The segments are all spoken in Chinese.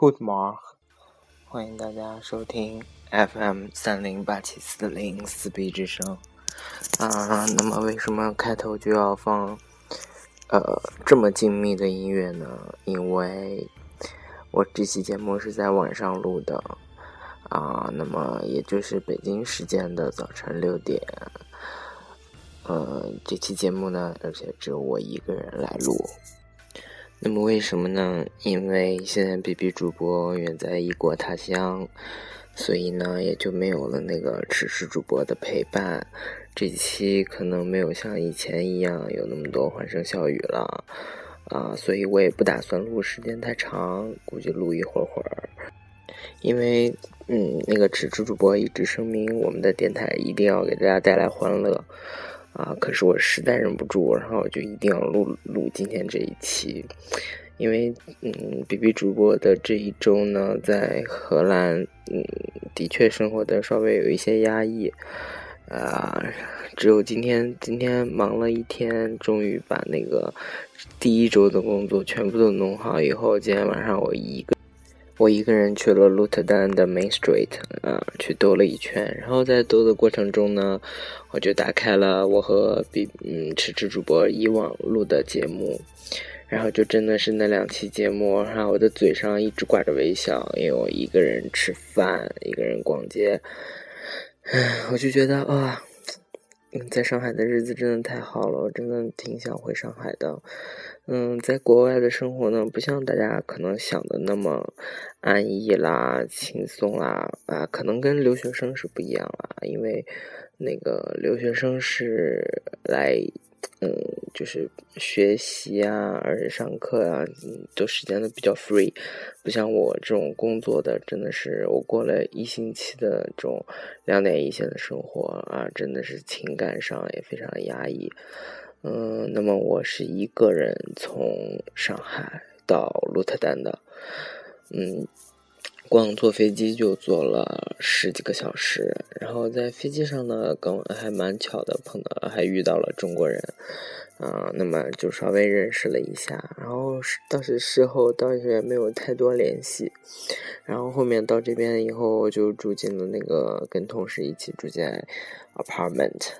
Good morning，欢迎大家收听 FM 三零八七四零四 B 之声。啊，那么为什么开头就要放呃这么精密的音乐呢？因为我这期节目是在晚上录的啊，那么也就是北京时间的早晨六点。呃，这期节目呢，而且只有我一个人来录。那么为什么呢？因为现在 B B 主播远在异国他乡，所以呢也就没有了那个迟迟主播的陪伴。这期可能没有像以前一样有那么多欢声笑语了啊，所以我也不打算录时间太长，估计录一会儿会儿。因为嗯，那个迟迟主播一直声明，我们的电台一定要给大家带来欢乐。啊！可是我实在忍不住，然后我就一定要录录今天这一期，因为嗯，B B 主播的这一周呢，在荷兰，嗯，的确生活的稍微有一些压抑，啊，只有今天今天忙了一天，终于把那个第一周的工作全部都弄好以后，今天晚上我一个。我一个人去了鹿特丹的 Main Street，啊，去兜了一圈。然后在兜的过程中呢，我就打开了我和比嗯迟迟主播以往录的节目，然后就真的是那两期节目，然后我的嘴上一直挂着微笑，因为我一个人吃饭，一个人逛街，唉，我就觉得啊，在上海的日子真的太好了，我真的挺想回上海的。嗯，在国外的生活呢，不像大家可能想的那么安逸啦、轻松啦啊，可能跟留学生是不一样啦，因为那个留学生是来，嗯，就是学习啊，而且上课啊，都时间都比较 free，不像我这种工作的，真的是我过了一星期的这种两点一线的生活啊，真的是情感上也非常压抑。嗯，那么我是一个人从上海到鹿特丹的，嗯，光坐飞机就坐了十几个小时，然后在飞机上呢，跟还蛮巧的碰到，还遇到了中国人，啊，那么就稍微认识了一下，然后倒是事后倒是也没有太多联系，然后后面到这边以后，我就住进了那个跟同事一起住在 apartment。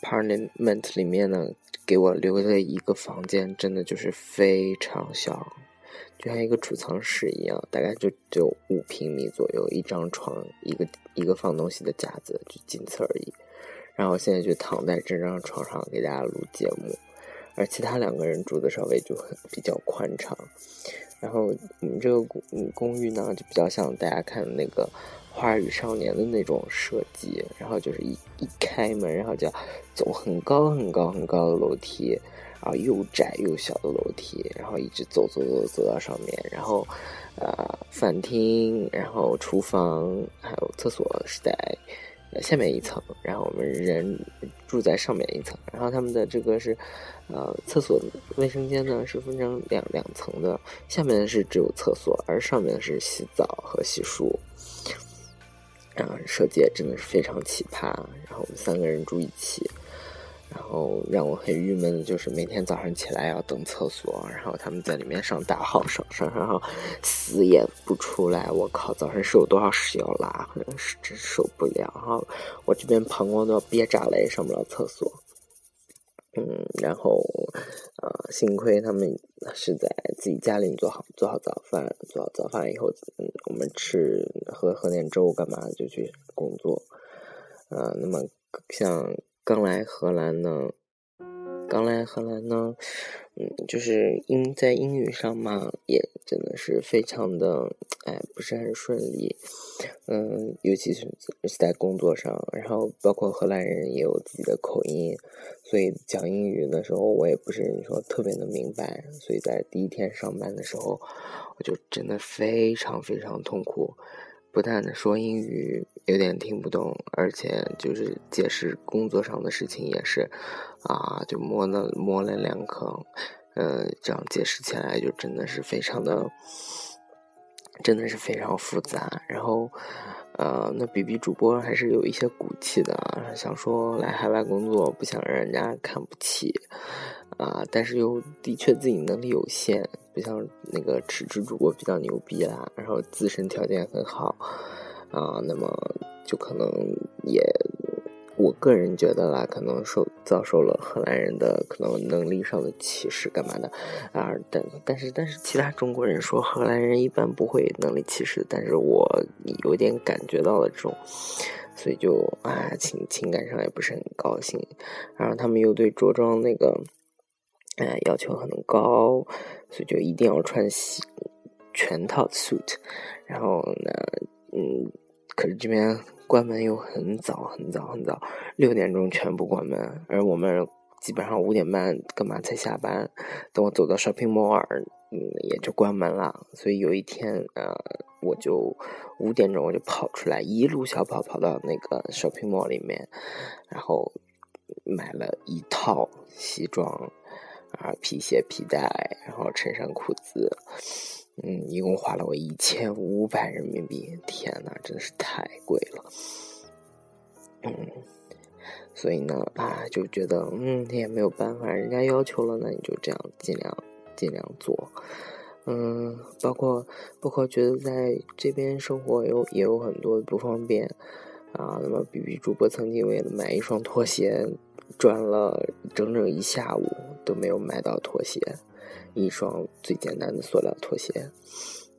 Parliament 里面呢，给我留了一个房间，真的就是非常小，就像一个储藏室一样，大概就就五平米左右，一张床，一个一个放东西的架子，就仅此而已。然后现在就躺在这张床上给大家录节目，而其他两个人住的稍微就很比较宽敞。然后我们这个公公寓呢，就比较像大家看的那个。花儿与少年的那种设计，然后就是一一开门，然后就走很高很高很高的楼梯，然后又窄又小的楼梯，然后一直走走走走到上面，然后呃饭厅，然后厨房还有厕所是在下面一层，然后我们人住在上面一层，然后他们的这个是呃厕所卫生间呢是分成两两层的，下面是只有厕所，而上面是洗澡和洗漱。啊，设计真的是非常奇葩。然后我们三个人住一起，后让我很郁闷的就是每天早上起来要等厕所，然后他们在里面上大号上上 然后死也不出来。我靠，早上是有多少屎要拉，好像是真受不了。然后我这边膀胱都要憋炸了，也上不了厕所。嗯，然后，呃，幸亏他们是在自己家里做好做好早饭，做好早饭以后，嗯，我们吃喝喝点粥干嘛就去工作，呃，那么像刚来荷兰呢。刚来荷兰呢，嗯，就是英在英语上嘛，也真的是非常的，哎，不是很顺利，嗯，尤其是是在工作上，然后包括荷兰人也有自己的口音，所以讲英语的时候我也不是说特别的明白，所以在第一天上班的时候，我就真的非常非常痛苦。不但说英语有点听不懂，而且就是解释工作上的事情也是，啊，就模棱模棱两可，呃，这样解释起来就真的是非常的，真的是非常复杂。然后，呃，那 B B 主播还是有一些骨气的，想说来海外工作不想让人家看不起，啊，但是又的确自己能力有限，不像那个迟迟主播比较牛逼啦，然后自身条件很好啊，那么就可能也。我个人觉得啦，可能受遭受了荷兰人的可能能力上的歧视，干嘛的啊？但但是但是其他中国人说荷兰人一般不会能力歧视，但是我有点感觉到了这种，所以就啊情情感上也不是很高兴。然后他们又对着装那个，哎要求很高，所以就一定要穿西全套 suit。然后呢，嗯，可是这边。关门又很早很早很早，六点钟全部关门，而我们基本上五点半干嘛才下班？等我走到 shopping mall，嗯，也就关门了。所以有一天，呃，我就五点钟我就跑出来，一路小跑跑到那个 shopping mall 里面，然后买了一套西装，啊，皮鞋、皮带，然后衬衫、裤子。嗯，一共花了我一千五百人民币，天呐，真的是太贵了。嗯，所以呢，啊，就觉得，嗯，也没有办法，人家要求了，那你就这样尽量尽量做。嗯，包括包括觉得在这边生活有也有很多不方便啊。那么，B B 主播曾经为了买一双拖鞋，转了整整一下午都没有买到拖鞋。一双最简单的塑料拖鞋。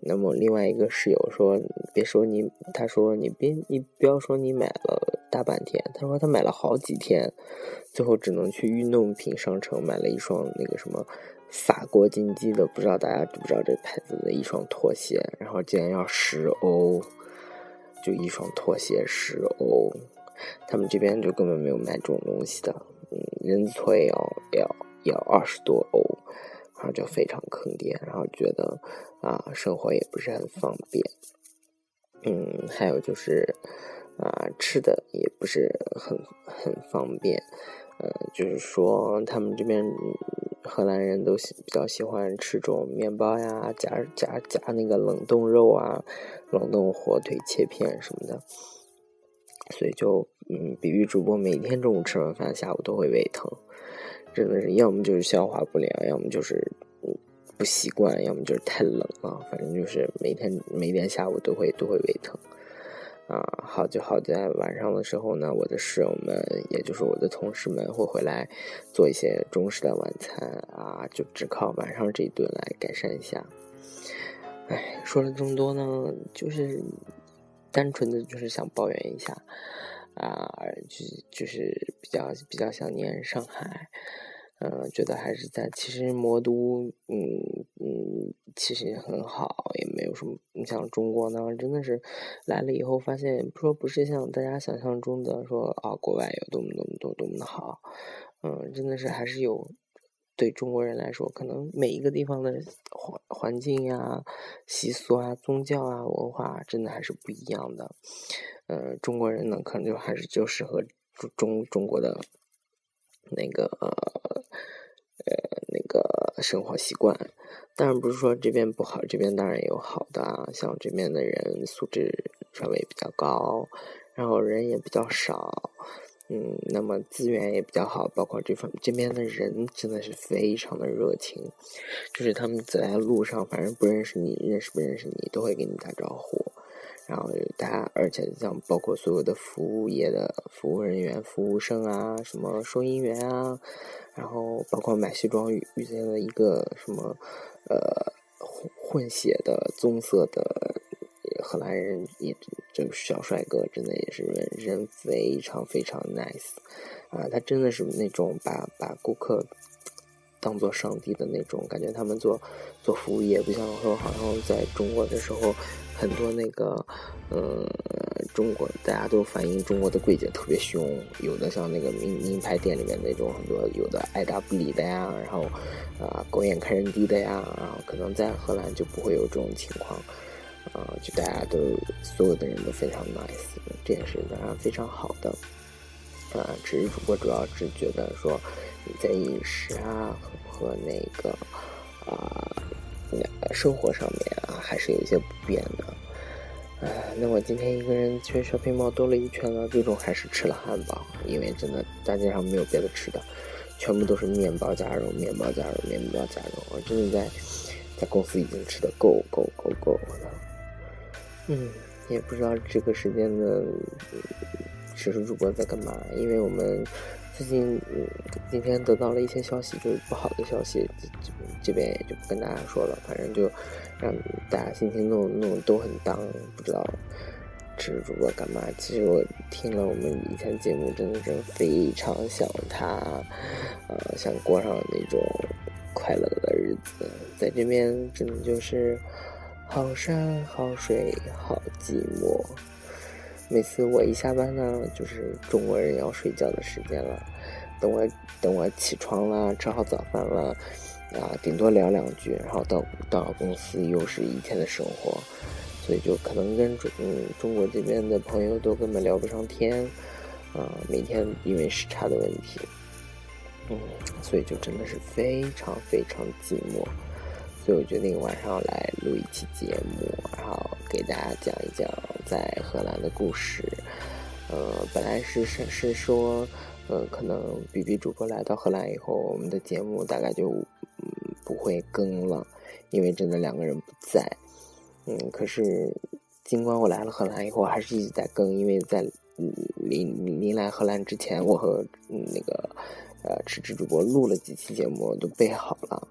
那么另外一个室友说：“别说你，他说你别你不要说你买了大半天，他说他买了好几天，最后只能去运动品商城买了一双那个什么法国金鸡的，不知道大家知不知道这牌子的一双拖鞋，然后竟然要十欧，就一双拖鞋十欧，他们这边就根本没有卖这种东西的，嗯，人字拖也要要要二十多欧。”然后就非常坑爹，然后觉得啊，生活也不是很方便，嗯，还有就是啊，吃的也不是很很方便，嗯，就是说他们这边荷兰人都喜比较喜欢吃这种面包呀，夹夹夹那个冷冻肉啊，冷冻火腿切片什么的，所以就嗯，比喻主播每天中午吃完饭，下午都会胃疼。真的是，要么就是消化不良，要么就是不习惯，要么就是太冷了。反正就是每天每天下午都会都会胃疼啊。好就好在晚上的时候呢，我的室友们，也就是我的同事们会回来做一些中式的晚餐啊，就只靠晚上这一顿来改善一下。哎，说了这么多呢，就是单纯的就是想抱怨一下。啊，就就是比较比较想念上海，嗯，觉得还是在其实魔都，嗯嗯，其实也很好，也没有什么。你像中国呢，真的是来了以后发现，说不是像大家想象中的说啊，国外有多么多么多多么的好，嗯，真的是还是有对中国人来说，可能每一个地方的环环境呀、习俗啊、宗教啊、文化，真的还是不一样的。呃，中国人呢，可能就还是就适合中中国的那个呃那个生活习惯。当然不是说这边不好，这边当然也有好的啊，像这边的人素质稍微比较高，然后人也比较少，嗯，那么资源也比较好，包括这方这边的人真的是非常的热情，就是他们走在路上，反正不认识你，认识不认识你，都会给你打招呼。然后大家，而且像包括所有的服务业的服务人员、服务生啊，什么收银员啊，然后包括买西装遇遇见了一个什么呃混混血的棕色的荷兰人，也这个小帅哥，真的也是人人非常非常 nice 啊，他真的是那种把把顾客当做上帝的那种感觉。他们做做服务业，不像说好像在中国的时候。很多那个，呃，中国大家都反映中国的柜姐特别凶，有的像那个名名牌店里面那种很多，有的爱答不理的呀，然后啊狗眼看人低的呀，然后可能在荷兰就不会有这种情况，啊，就大家都所有的人都非常 nice，这也是当然非常好的，啊，只是主播主要是觉得说你在饮食啊和和那个啊。生活上面啊，还是有一些不便的。哎，那我今天一个人去 shopping mall 兜了一圈呢，最终还是吃了汉堡，因为真的大街上没有别的吃的，全部都是面包加肉，面包加肉，面包加肉。我真的在在公司已经吃的够够够够了。嗯，也不知道这个时间的实时主播在干嘛，因为我们最近嗯今天得到了一些消息，就是不好的消息，这这边也就不跟大家说了，反正就让大家心情弄弄都很当，不知道。吃主播干嘛？其实我听了我们以前节目，真的是非常想他，呃，想过上那种快乐的日子。在这边真的就是好山好水好寂寞。每次我一下班呢，就是中国人要睡觉的时间了。等我等我起床了，吃好早饭了，啊，顶多聊两句，然后到到公司又是一天的生活。所以就可能跟中嗯中国这边的朋友都根本聊不上天，啊，每天因为时差的问题，嗯，所以就真的是非常非常寂寞。所以我决定晚上来录一期节目，然后给大家讲一讲在荷兰的故事。呃，本来是是是说，呃，可能 B B 主播来到荷兰以后，我们的节目大概就嗯不会更了，因为真的两个人不在。嗯，可是，尽管我来了荷兰以后，还是一直在更，因为在临临来荷兰之前，我和那个呃迟迟主播录了几期节目，都备好了，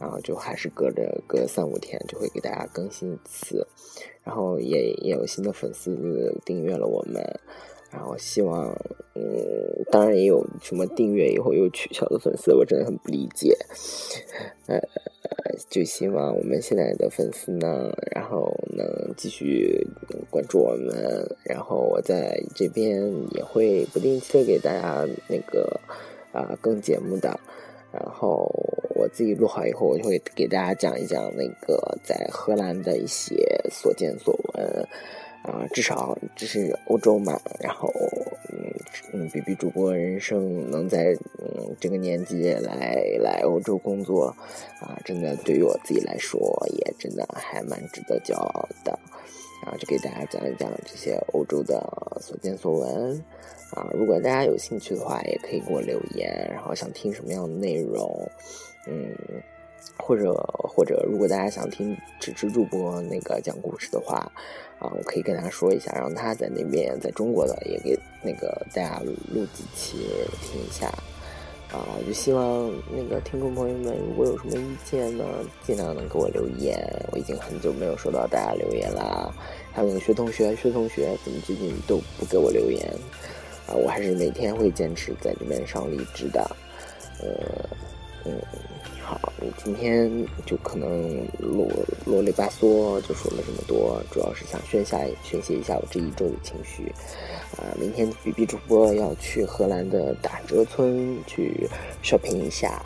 然后就还是隔着隔三五天就会给大家更新一次，然后也也有新的粉丝订阅了我们。然后希望，嗯，当然也有什么订阅以后又取消的粉丝，我真的很不理解。呃，就希望我们现在的粉丝呢，然后能继续关注我们，然后我在这边也会不定期的给大家那个啊更节目的。然后我自己录好以后，我就会给大家讲一讲那个在荷兰的一些所见所闻。啊，至少这是欧洲嘛，然后，嗯嗯，B B 主播人生能在嗯这个年纪来来欧洲工作，啊，真的对于我自己来说也真的还蛮值得骄傲的，然后就给大家讲一讲这些欧洲的所见所闻，啊，如果大家有兴趣的话，也可以给我留言，然后想听什么样的内容，嗯。或者或者，如果大家想听纸质主播那个讲故事的话，啊，我可以跟他说一下，让他在那边在中国的也给那个大家录几期听一下，啊，就希望那个听众朋友们如果有什么意见呢，尽量能给我留言。我已经很久没有收到大家留言啦。还有那个薛同学，薛同学怎么最近都不给我留言？啊，我还是每天会坚持在这边上荔枝的，呃，嗯。好，今天就可能啰啰里吧嗦就说了这么多，主要是想宣下宣泄一下我这一周的情绪。啊，明天 B B 主播要去荷兰的打折村去 shopping 一下。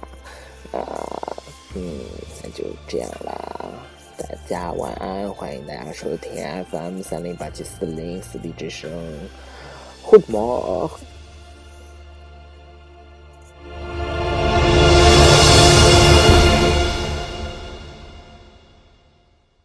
啊，嗯，那就这样啦，大家晚安，欢迎大家收听 F M 三零八七四零四 B 之声，Good morning。